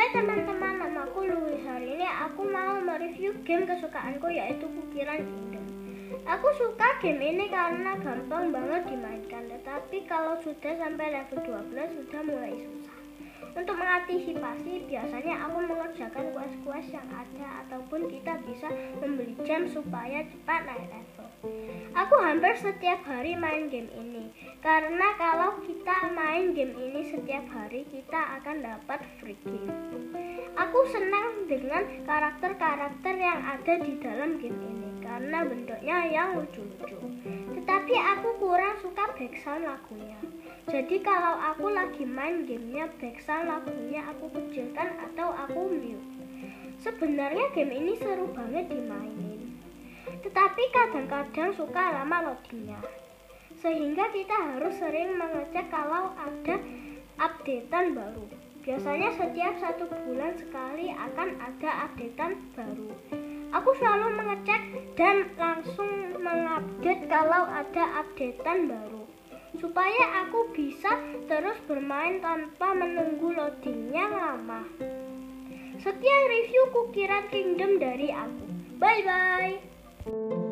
Hai teman-teman, namaku Louis. Hari ini aku mau mereview game kesukaanku yaitu Kukiran Kingdom. Aku suka game ini karena gampang banget dimainkan, tetapi kalau sudah sampai level 12 sudah mulai susah. Untuk mengantisipasi, biasanya aku mengerjakan quest-quest yang ada ataupun kita bisa membeli jam supaya cepat naik level. Aku hampir setiap hari main game ini karena kalau kita main game ini setiap hari kita akan dapat free game. Aku senang dengan karakter-karakter yang ada di dalam game ini karena bentuknya yang lucu-lucu. Tetapi aku kurang suka background lagunya. Jadi kalau aku lagi main gamenya background lagunya aku kecilkan atau aku mute. Sebenarnya game ini seru banget dimainin. Tetapi kadang-kadang suka lama loadingnya. Sehingga kita harus sering mengecek kalau ada updatean baru. Biasanya setiap satu bulan sekali akan ada updatean baru. Aku selalu mengecek dan langsung mengupdate kalau ada updatean baru supaya aku bisa terus bermain tanpa menunggu loadingnya lama. Sekian review Kukiran Kingdom dari aku. Bye bye.